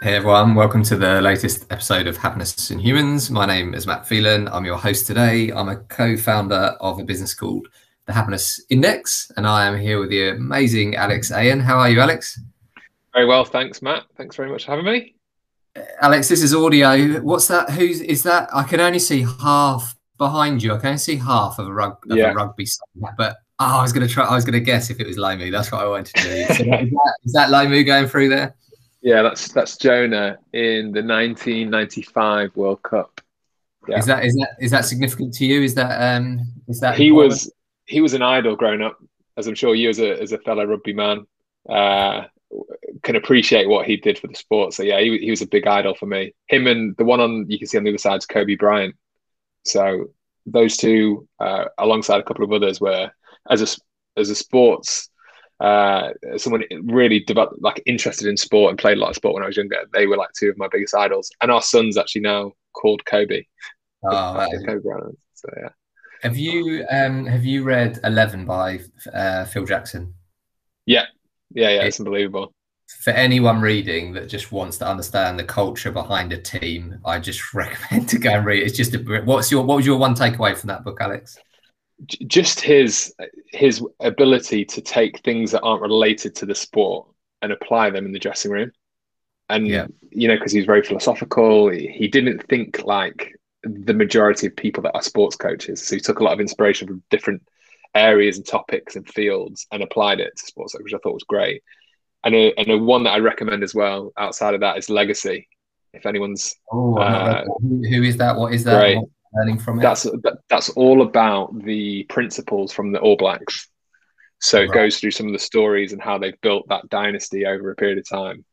Hey everyone, welcome to the latest episode of Happiness in Humans. My name is Matt Phelan. I'm your host today. I'm a co founder of a business called the Happiness Index, and I am here with the amazing Alex Ayen. How are you, Alex? Very well, thanks, Matt. Thanks very much for having me. Uh, Alex, this is audio. What's that? Who's is that? I can only see half behind you. I can only see half of a, rug, of yeah. a rugby, but oh, I was going to try. I was going to guess if it was Lomu. That's what I wanted to do. So is, that, is that Lomu going through there? Yeah, that's that's Jonah in the 1995 World Cup. Yeah. Is that is that is that significant to you? Is that um is that he important? was he was an idol growing up, as I'm sure you as a as a fellow rugby man uh, can appreciate what he did for the sport. So yeah, he he was a big idol for me. Him and the one on you can see on the other side is Kobe Bryant. So those two, uh, alongside a couple of others, were as a as a sports uh, someone really developed like interested in sport and played a lot of sport when I was younger. They were like two of my biggest idols, and our son's actually now called Kobe. Oh, Kobe Bryant. So yeah. Have you um have you read Eleven by uh, Phil Jackson? Yeah, yeah, yeah. It's, it's unbelievable. For anyone reading that just wants to understand the culture behind a team, I just recommend to go and read. It's just a, what's your what was your one takeaway from that book, Alex? Just his his ability to take things that aren't related to the sport and apply them in the dressing room. And yeah. you know because he's very philosophical he, he, didn't think like the majority of people that are sports coaches. So he took a lot of inspiration from different areas and topics and fields and applied it to sports which i thought was great. And a, and a one that i recommend as well outside of that is legacy if anyone's oh, uh, who is that? What is that? great learning from it? That's that's all about the principles from the All Blacks. So right. it goes through some of the stories and how they've built that dynasty over a period of time,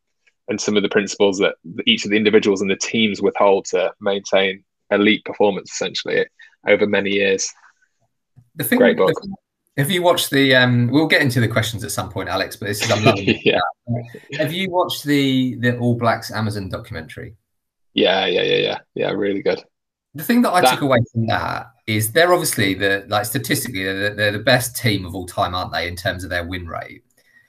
and some of the principles that each of the individuals and the teams withhold to maintain elite performance, essentially over many years. The thing, Great book. Have you watched the? Um, we'll get into the questions at some point, Alex. But this is I'm loving yeah. Have you watched the the All Blacks Amazon documentary? Yeah, yeah, yeah, yeah, yeah. Really good the thing that I that, took away from that is they're obviously the like statistically they're, they're the best team of all time, aren't they, in terms of their win rate?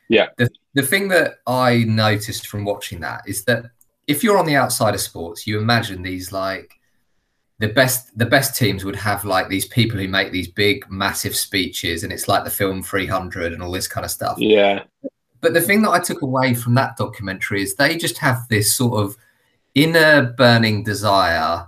Yeah. The the thing that I noticed from watching that is that if you're on the outside of sports, you imagine these like the best the best teams would have like these people who make these big massive speeches and it's like the film 300 and all this kind of stuff. Yeah. But the thing that I took away from that documentary is they just have this sort of inner burning desire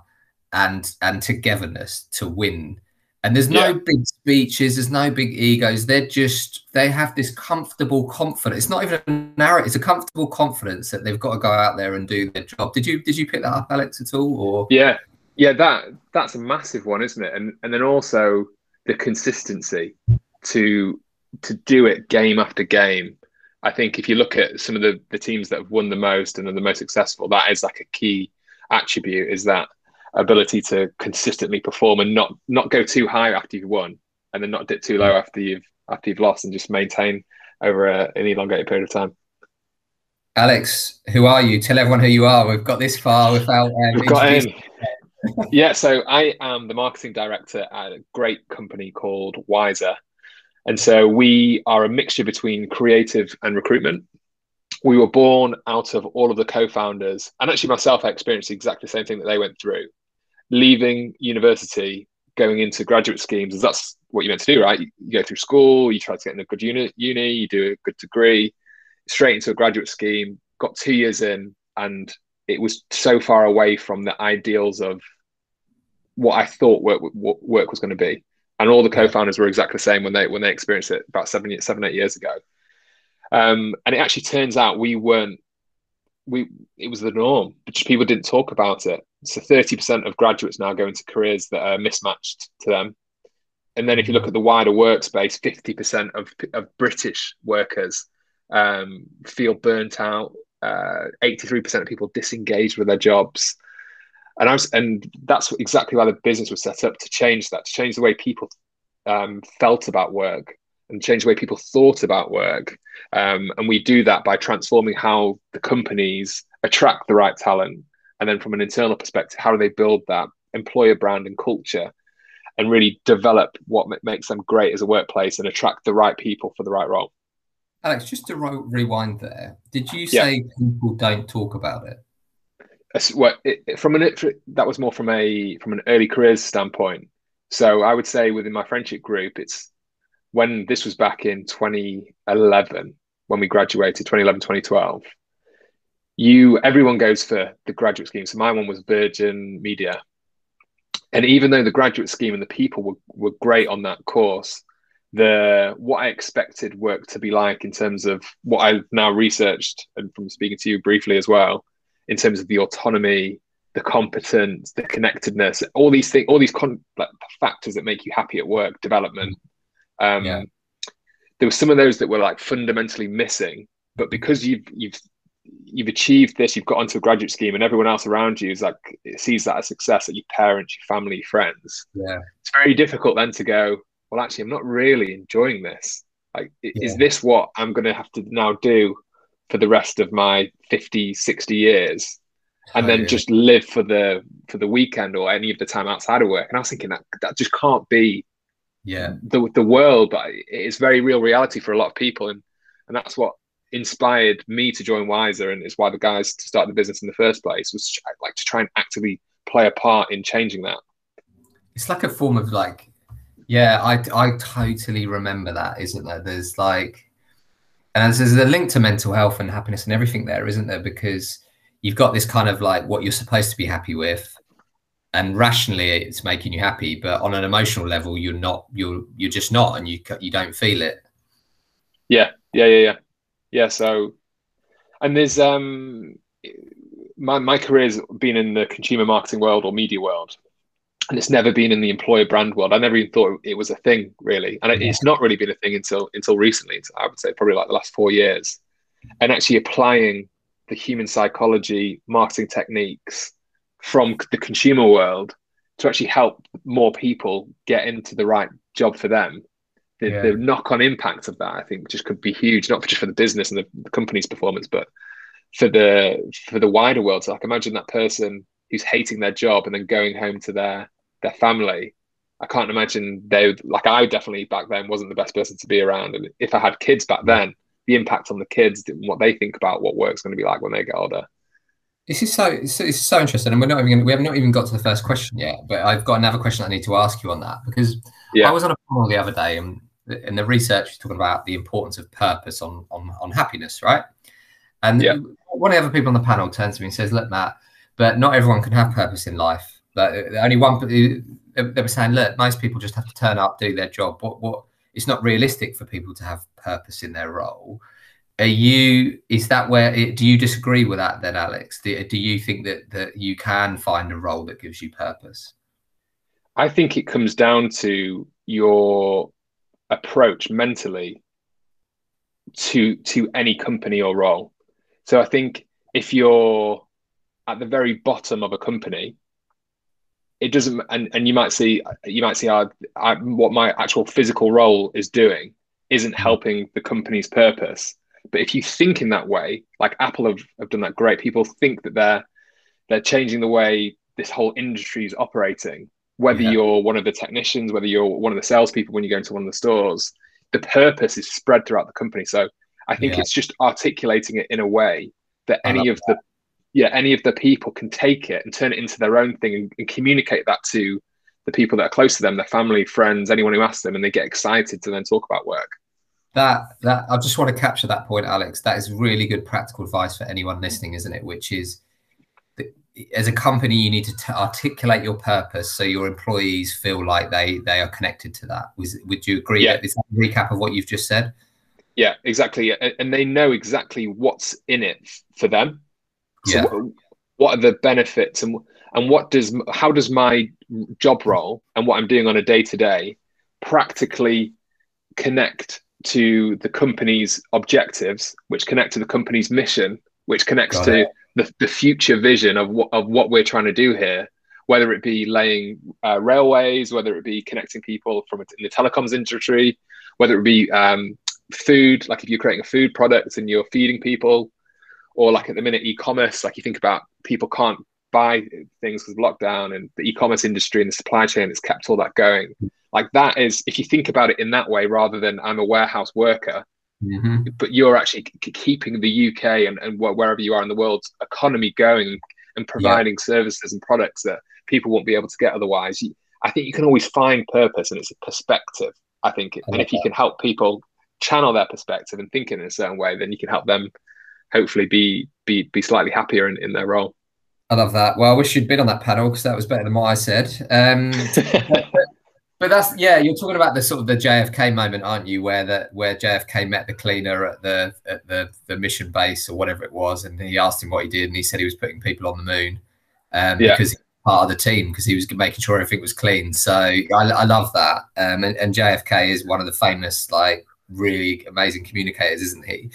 and and togetherness to win. And there's no yeah. big speeches, there's no big egos. They're just they have this comfortable confidence. It's not even a narrative, it's a comfortable confidence that they've got to go out there and do their job. Did you did you pick that up, Alex, at all? Or yeah, yeah, that that's a massive one, isn't it? And and then also the consistency to to do it game after game. I think if you look at some of the, the teams that have won the most and are the most successful, that is like a key attribute is that ability to consistently perform and not not go too high after you've won and then not dip too low after you've after you've lost and just maintain over a, an elongated period of time. Alex, who are you? Tell everyone who you are. We've got this far without. Um, got in. yeah, so I am the marketing director at a great company called Wiser. And so we are a mixture between creative and recruitment we were born out of all of the co-founders and actually myself i experienced exactly the same thing that they went through. Leaving university going into graduate schemes that's what you meant to do right? You, you go through school you try to get in a good uni, uni you do a good degree straight into a graduate scheme got two years in and it was so far away from the ideals of what i thought work, work was going to be. And all the co-founders were exactly the same when they when they experienced it about seven seven eight years ago um, and it actually turns out we weren't we it was the norm, but just people didn't talk about it. So 30% of graduates now go into careers that are mismatched to them. And then if you look at the wider workspace, 50% of, of British workers um, feel burnt out. Uh, 83% of people disengaged with their jobs. And I was, and that's exactly why the business was set up to change that, to change the way people um, felt about work and change the way people thought about work. Um, and we do that by transforming how the companies attract the right talent. And then from an internal perspective, how do they build that employer brand and culture and really develop what makes them great as a workplace and attract the right people for the right role? Alex, just to re- rewind there, did you say yeah. people don't talk about it? well, it, from an that was more from a from an early careers standpoint. So I would say within my friendship group, it's when this was back in 2011 when we graduated 2011 2012 you everyone goes for the graduate scheme. So my one was virgin media. And even though the graduate scheme and the people were, were great on that course the what i expected work to be like in terms of what i've now researched and from speaking to you briefly as well in terms of the autonomy the competence the connectedness all these things all these con- like, factors that make you happy at work development um, yeah. there were some of those that were like fundamentally missing but because you've you've you've achieved this, you've got onto a graduate scheme, and everyone else around you is like sees that as success, that your parents, your family, friends. Yeah, it's very difficult then to go. Well, actually, I'm not really enjoying this. Like, yeah. is this what I'm going to have to now do for the rest of my 50, 60 years? And oh, then yeah. just live for the for the weekend or any of the time outside of work. And I was thinking that that just can't be yeah the the world, but it's very real reality for a lot of people. And and that's what inspired me to join Wiser, and it's why the guys to start the business in the first place was to, like to try and actively play a part in changing that. It's like a form of like, yeah, I I totally remember that, isn't there? There's like, and there's a link to mental health and happiness and everything there, isn't there? Because you've got this kind of like what you're supposed to be happy with, and rationally it's making you happy, but on an emotional level you're not. You're you're just not, and you you don't feel it. Yeah, yeah, yeah, yeah yeah so and there's um my, my career's been in the consumer marketing world or media world and it's never been in the employer brand world i never even thought it was a thing really and it's not really been a thing until until recently i would say probably like the last four years and actually applying the human psychology marketing techniques from the consumer world to actually help more people get into the right job for them. The, yeah. the knock-on impact of that i think just could be huge not just for the business and the, the, company's performance but for the for the wider world. So like imagine that person who's hating their job and then going home to their their family. I can't imagine they like i definitely back then wasn't the best person to be around. And if i had kids back then the impact on the kids and what they think about what work's going to be like when they get older this is so it's, so interesting, and we're not even we have not even got to the first question yet. But I've got another question I need to ask you on that because yeah. I was on a panel the other day, and in the research is talking about the importance of purpose on on, on happiness, right? And yeah. one of the other people on the panel turns to me and says, "Look, Matt, but not everyone can have purpose in life. Like, uh, only one." They were saying, "Look, most people just have to turn up, do their job. What what? It's not realistic for people to have purpose in their role." Are you? Is that where? Do you disagree with that then, Alex? Do, do you think that that you can find a role that gives you purpose? I think it comes down to your approach mentally to to any company or role. So I think if you're at the very bottom of a company, it doesn't, and, and you might see you might see our, our, what my actual physical role is doing isn't mm-hmm. helping the company's purpose. But if you think in that way, like Apple have, have done that great, people think that they're they're changing the way this whole industry is operating whether yeah. you're one of the technicians, whether you're one of the salespeople when you go into one of the stores, the purpose is spread throughout the company. So I think yeah. it's just articulating it in a way that any of that. the yeah any of the people can take it and turn it into their own thing and, and, communicate that to the people that are close to them, their family, friends, anyone who asks them, and they get excited to then talk about work. That that I just want to capture that point, Alex. That is really good practical advice for anyone listening, isn't it? Which is as a company, you need to t- articulate your purpose so your employees feel like they they are connected to that. Was, would you agree? Yeah. Is that a recap of what you've just said? Yeah, exactly. And they know exactly what's in it for them. So yeah. what, what are the benefits and and what does how does my job role and what I'm doing on a day to day practically connect to the company's objectives, which connect to the company's mission, which connects Got to the, the future vision of what of what we're trying to do here, whether it be laying uh, railways, whether it be connecting people from in the telecoms industry, whether it be um, food, like if you're creating a food product and you're feeding people, or like at the minute e-commerce, like you think about people can't buy things because of lockdown and the e-commerce industry and the supply chain that's kept all that going. Like that is, if you think about it in that way, rather than I'm a warehouse worker Mm-hmm. But you're actually keeping the UK and, and wherever you are in the world economy going and providing yeah. services and products that people won't be able to get otherwise. You, I think you can always find purpose, and it's a perspective. I think, I and if you can help people channel their perspective and think in a certain way, then you can help them hopefully be be be slightly happier in, in their role. I love that. Well, I wish you'd been on that panel because that was better than what I said. Um, but, that's yeah, you're talking about the sort of the JFK moment, aren't you? Where that where JFK met the cleaner at the at the the mission base or whatever it was, and he asked him what he did, and he said he was putting people on the moon um, yeah. because part of the team because he was making sure everything was clean. So I, I love that. Um, and, and, JFK is one of the famous, like, really amazing communicators, isn't he?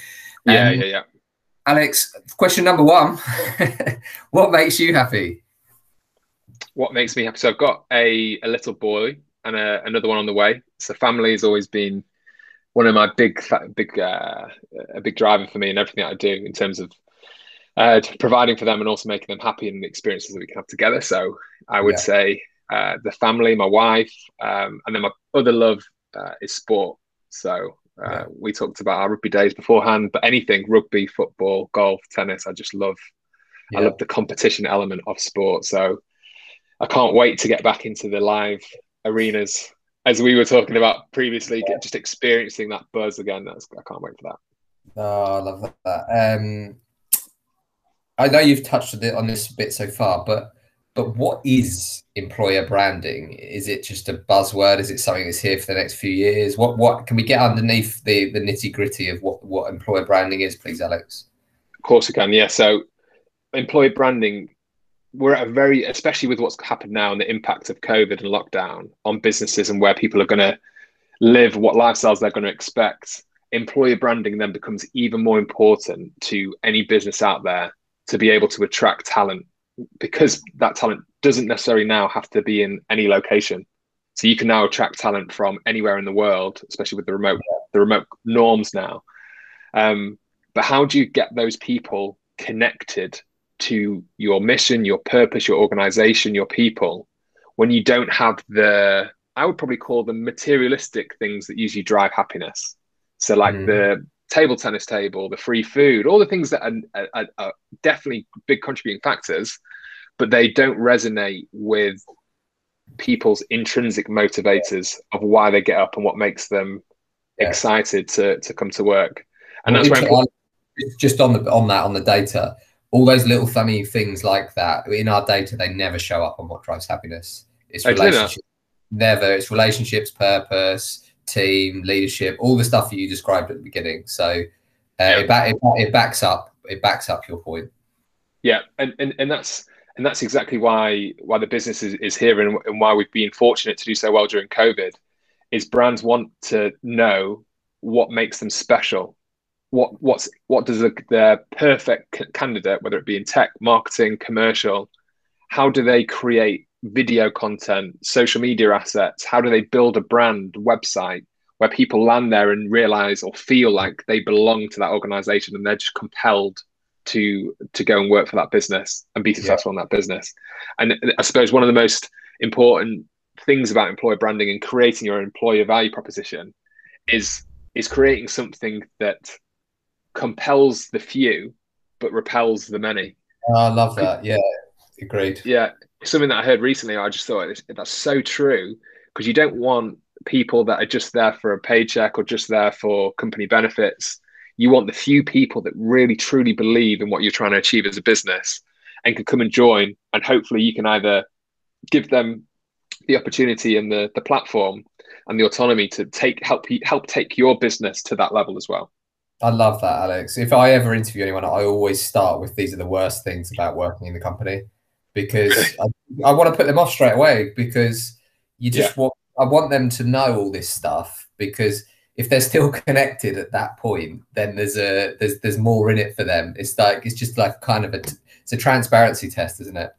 Yeah, um, yeah, yeah. Alex, question number one What makes you happy? What makes me happy? So I've got a, a little boy and a, another one on the way. So family has always been one of my big, big, uh, a big driver for me in everything I do in terms of uh, providing for them and also making them happy in the experiences that we can have together. So I would yeah. say uh, the family, my wife, um, and then my other love uh, is sport. So uh, yeah. we talked about our rugby days beforehand, but anything rugby, football, golf, tennis, I just love. Yeah. I love the competition element of sport. So I can't wait to get back into the live arenas as we were talking about previously. Just experiencing that buzz again. That's I can't wait for that. Oh, I love that. Um, I know you've touched on this a bit so far, but but what is employer branding? Is it just a buzzword? Is it something that's here for the next few years? What what can we get underneath the the nitty gritty of what what employer branding is, please, Alex? Of course, we can. Yeah. So, employer branding, we're at a very, especially with what's happened now and the impact of COVID and lockdown on businesses and where people are going to live, what lifestyles they're going to expect. Employer branding then becomes even more important to any business out there to be able to attract talent because that talent doesn't necessarily now have to be in any location. So you can now attract talent from anywhere in the world, especially with the remote the remote norms now. Um, but how do you get those people connected to your mission, your purpose, your organization, your people, when you don't have the I would probably call them materialistic things that usually drive happiness. So like mm. the table tennis table, the free food, all the things that are, are, are, definitely big contributing factors, but they don't resonate with people's intrinsic motivators of why they get up and what makes them yeah. excited to, to come to work. And well, that's where just on the on that on the data, all those little funny things like that in our data, they never show up on what drives happiness. It's relationships, never. It's relationships, purpose, team, leadership, all the stuff that you described at the beginning. So uh, yeah. it, back, it, it backs up it backs up your point. Yeah, and and, and that's and that's exactly why why the business is, is here and, and why we've been fortunate to do so well during COVID. Is brands want to know what makes them special, what what's what does a, their perfect candidate, whether it be in tech, marketing, commercial, how do they create video content, social media assets? How do they build a brand website where people land there and realize or feel like they belong to that organization and they're just compelled to to go and work for that business and be successful yeah. in that business? And uh, I suppose one of the most important things about employer branding and creating your employer value proposition is is creating something that compels the few but repels the many. Oh, I love that. Yeah, agreed. Yeah, something that I heard recently. I just thought that's so true because you don't want people that are just there for a paycheck or just there for company benefits. You want the few people that really truly believe in what you're trying to achieve as a business and can come and join. And hopefully, you can either give them the opportunity and the the platform and the autonomy to take help help take your business to that level as well. I love that, Alex. If I ever interview anyone, I always start with these are the worst things about working in the company because I, I, want to put them off straight away because you just yeah. want I want them to know all this stuff because if they're still connected at that point, then there's a there's there's more in it for them. It's like it's just like kind of a it's a transparency test, isn't it?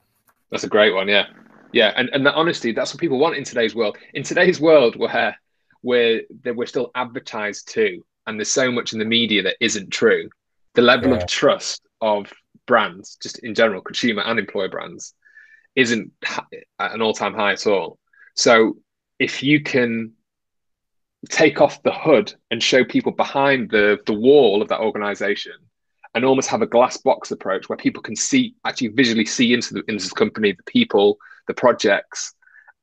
That's a great one, yeah, yeah, and and that honesty that's what people want in today's world. In today's world where where we're still advertised to, and there's so much in the media that isn't true. The level yeah. of trust of brands, just in general, consumer and employer brands, isn't at an all time high at all. So if you can take off the hood and show people behind the, the wall of that organization and almost have a glass box approach where people can see actually visually see into the into the company, the people, the projects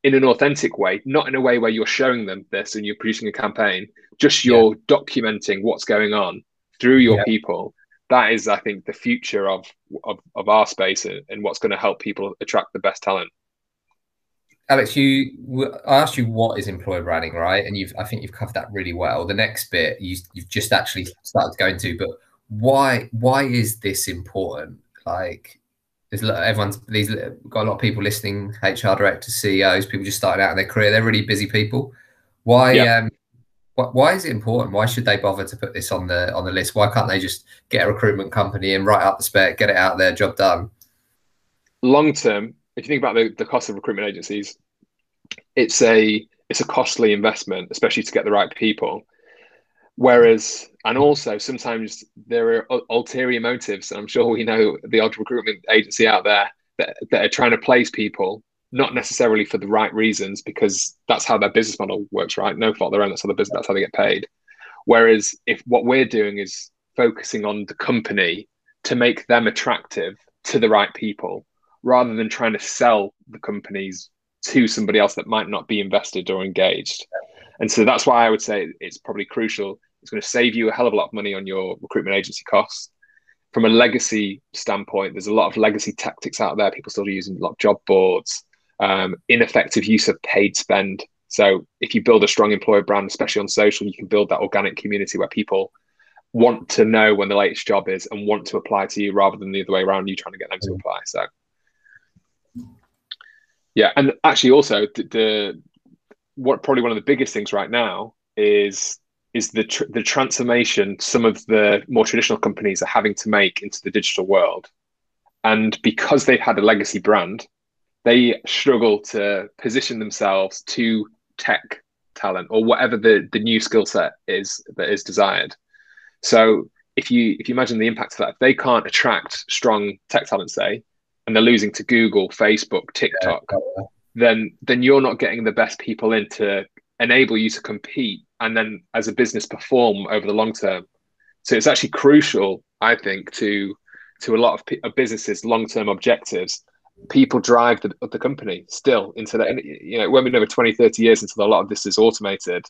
in an authentic way, not in a way where you're showing them this and you're producing a campaign, just you're yeah. documenting what's going on through your yeah. people. That is, I think, the future of of, of our space and, and what's going to help people attract the best talent. Alex, you I asked you what is employer branding, right? And you've I think you've covered that really well. The next bit you you've just actually started to go into, but why why is this important? Like there's everyone's these got a lot of people listening, HR directors, CEOs, people just starting out in their career. They're really busy people. Why yeah. um why is it important? Why should they bother to put this on the on the list? Why can't they just get a recruitment company and write up the spec, get it out there, job done? Long term, if you think about the, the cost of recruitment agencies, it's a it's a costly investment, especially to get the right people. Whereas, and also sometimes there are ulterior motives. I'm sure we know the odd recruitment agency out there that, that are trying to place people not necessarily for the right reasons because that's how their business model works, right? No fault of their own. That's how the business. That's how they get paid. Whereas if what we're doing is focusing on the company to make them attractive to the right people, rather than trying to sell the companies to somebody else that might not be invested or engaged. And so that's why I would say it's probably crucial. It's going to save you a hell of a lot of money on your recruitment agency costs. From a legacy standpoint, there's a lot of legacy tactics out there. People still using of job boards, um, ineffective use of paid spend. So if you build a strong employer brand, especially on social, you can build that organic community where people want to know when the latest job is and want to apply to you rather than the other way around, you trying to get them to apply. So yeah, and actually, also the, the what probably one of the biggest things right now is is the tr- the transformation some of the more traditional companies are having to make into the digital world, and because they've had a legacy brand, they struggle to position themselves to tech talent or whatever the the new skill set is that is desired. So if you if you imagine the impact of that, if they can't attract strong tech talent, say, and they're losing to Google, Facebook, TikTok, yeah. then then you're not getting the best people in to enable you to compete and then as a business perform over the long term. So it's actually crucial, I think, to to a lot of, of businesses' long term objectives. People drive the, the company still into that. You know, when we over 20, 30 years until a lot of this is automated,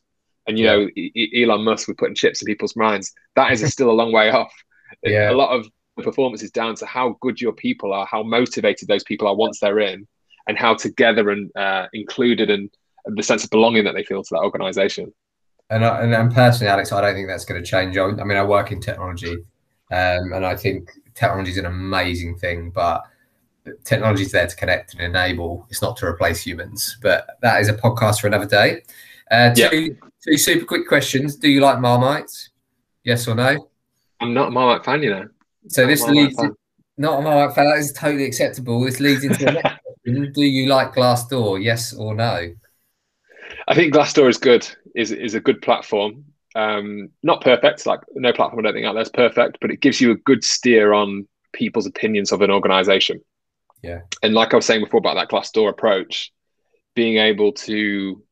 and you yeah. know, e- Elon Musk, we're putting chips in people's minds. That is still a long way off. Yeah. A lot of the performance is down to how good your people are, how motivated those people are once they're in, and how together and uh, included and, and, the sense of belonging that they feel to that organization. And, I, and, and personally, Alex, I don't think that's going to change. I, I mean, I work in technology, um, and I think technology is an amazing thing, but technology is there to connect and enable. It's not to replace humans. But that is a podcast for another day. Uh, two, yeah. two super quick questions. Do you like Marmite? Yes or no? I'm not a Marmite fan, you know. So this leads to, not a Marmite fan. That is totally acceptable. This leads into the next question. Do you like Glassdoor? Yes or no? I think Glassdoor is good. Is is a good platform. Um, not perfect. Like no platform I don't think out there is perfect, but it gives you a good steer on people's opinions of an organization. Yeah. And like I was saying before about that Glassdoor approach, being able to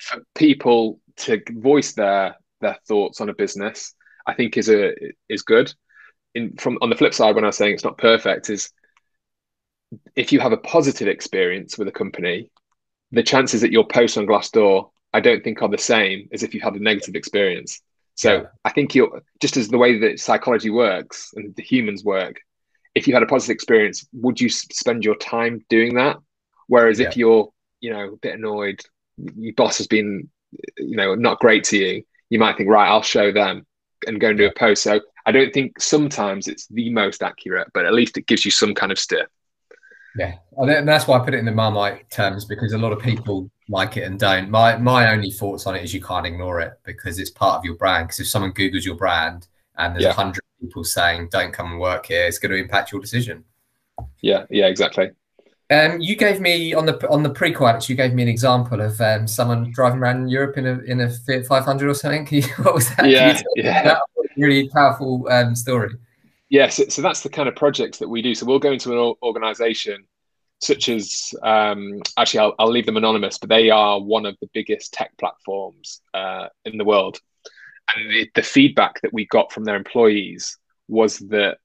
for people to voice their their thoughts on a business, I think is a is good in from on the flip side, when I was saying it's not perfect, is if you have a positive experience with a company, the chances that your post on Glassdoor, I don't think are the same as if you had a negative experience. So yeah. I think you're just as the way that psychology works and the humans work. If you had a positive experience, would you spend your time doing that? Whereas yeah. if you're, you know, a bit annoyed, your boss has been, you know, not great to you, you might think, right, I'll show them and go and do a post. So I don't think sometimes it's the most accurate, but at least it gives you some kind of steer. Yeah, and that's why I put it in the Marmite terms because a lot of people like it and don't. My my only thoughts on it is you can't ignore it because it's part of your brand. Because if someone Google's your brand and there's a yeah. hundred people saying don't come and work here, it's going to impact your decision. Yeah, yeah, exactly. Um, you gave me on the on the pre-quiet. You gave me an example of um, someone driving around Europe in a in a Fiat 500 or something. You, what was that? Yeah, yeah. really powerful um, story. Yes, yeah, so, so, that's the kind of projects that we do. So we'll go into an organization such as, um, actually, I'll, I'll, leave them anonymous, but they are one of the biggest tech platforms uh, in the world. And the, the feedback that we got from their employees was that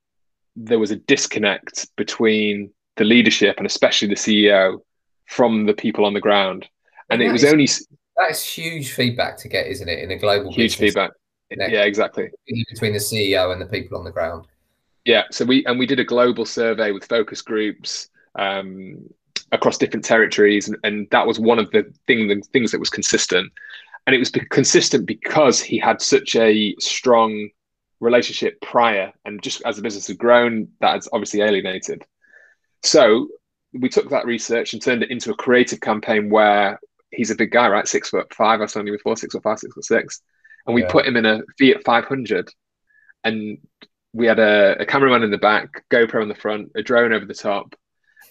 there was a disconnect between the leadership and especially the CEO from the people on the ground. And, and it was is, only that's huge feedback to get, isn't it, in a global huge feedback. Yeah, exactly. Between the CEO and the people on the ground. Yeah. So we and we did a global survey with focus groups um, across different territories, and, and that was one of the thing the things that was consistent. And it was consistent because he had such a strong relationship prior, and just as the business had grown, that has obviously alienated. So we took that research and turned it into a creative campaign where he's a big guy, right? Six foot five, I was only before, six foot five, six foot six. And we yeah. put him in a Fiat 500 and we had a, a cameraman in the back, GoPro in the front, a drone over the top.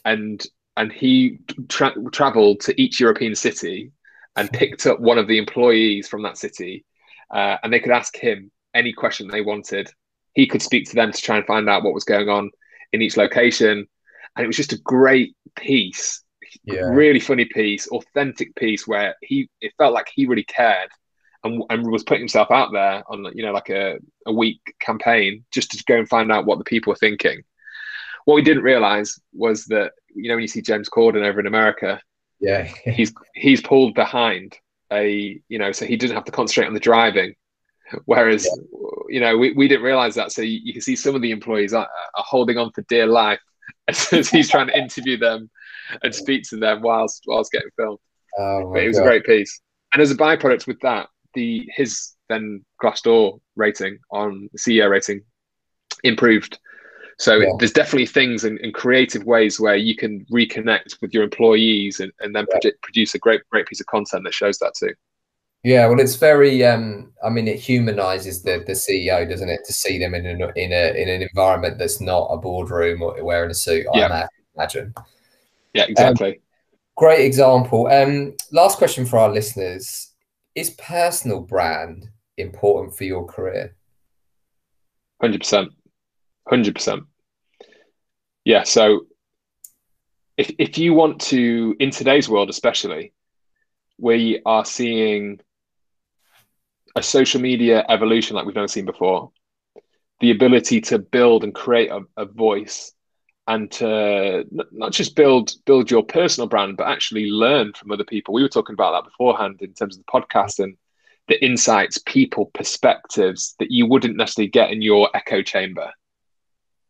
And and he tra- traveled to each European city and picked up one of the employees from that city. Uh, and they could ask him any question they wanted. He could speak to them to try and find out what was going on in each location and it was just a great piece yeah. really funny piece authentic piece where he it felt like he really cared and, and was putting himself out there on you know like a, a week campaign just to go and find out what the people were thinking what we didn't realize was that you know when you see james corden over in america yeah he's he's pulled behind a you know so he didn't have to concentrate on the driving whereas yeah. you know we, we didn't realize that so you, you, can see some of the employees are, are holding on for dear life as he's trying to interview them and speak to them whilst whilst getting filmed. Oh but it was God. a great piece. And as a byproduct with that, the his then Glassdoor rating on the CEO rating improved. So yeah. there's definitely things in, in, creative ways where you can reconnect with your employees and, and then yeah. produce a great great piece of content that shows that too. Yeah, well, it's very. Um, I mean, it humanizes the the CEO, doesn't it, to see them in an in a in an environment that's not a boardroom or wearing a suit. Yeah. I imagine. Yeah, exactly. Um, great example. Um, last question for our listeners: Is personal brand important for your career? Hundred percent. Hundred percent. Yeah. So, if if you want to, in today's world, especially, we are seeing a social media evolution like we've never seen before. The ability to build and create a, a voice and to not just build build your personal brand, but actually learn from other people. We were talking about that beforehand in terms of the podcast and the insights, people, perspectives that you wouldn't necessarily get in your echo chamber.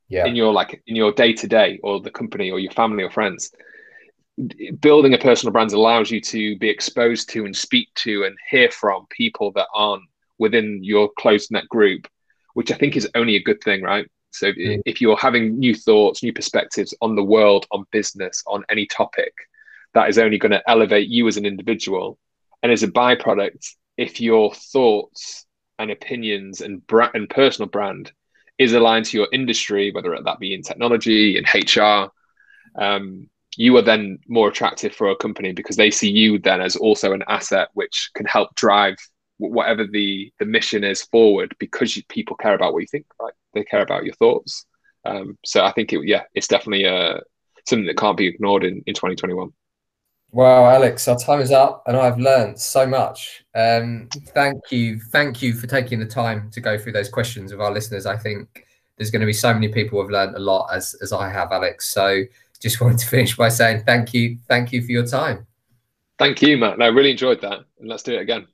Yeah. In your like in your day to day or the company or your family or friends building a personal brand allows you to be exposed to and speak to and hear from people that aren't within your close net group, which I think is only a good thing, right? So mm. if you're having new thoughts, new perspectives on the world, on business, on any topic, that is only going to elevate you as an individual. And as a byproduct, if your thoughts and opinions and brand and personal brand is aligned to your industry, whether that be in technology, in HR, um, you are then more attractive for a company because they see you then as also an asset which can help drive whatever the the mission is forward because you, people care about what you think right? They care about your thoughts. Um, so i think it, yeah it's definitely uh, something that can't be ignored in, in 2021 Wow, Alex, our time is up, and I've learned so much. Um, thank you, thank you for taking the time to go through those questions with our listeners. I think there's going to be so many people who've learned a lot, as as I have, Alex. So just wanted to finish by saying thank you, thank you for your time. Thank you, Matt. I really enjoyed that, and let's do it again.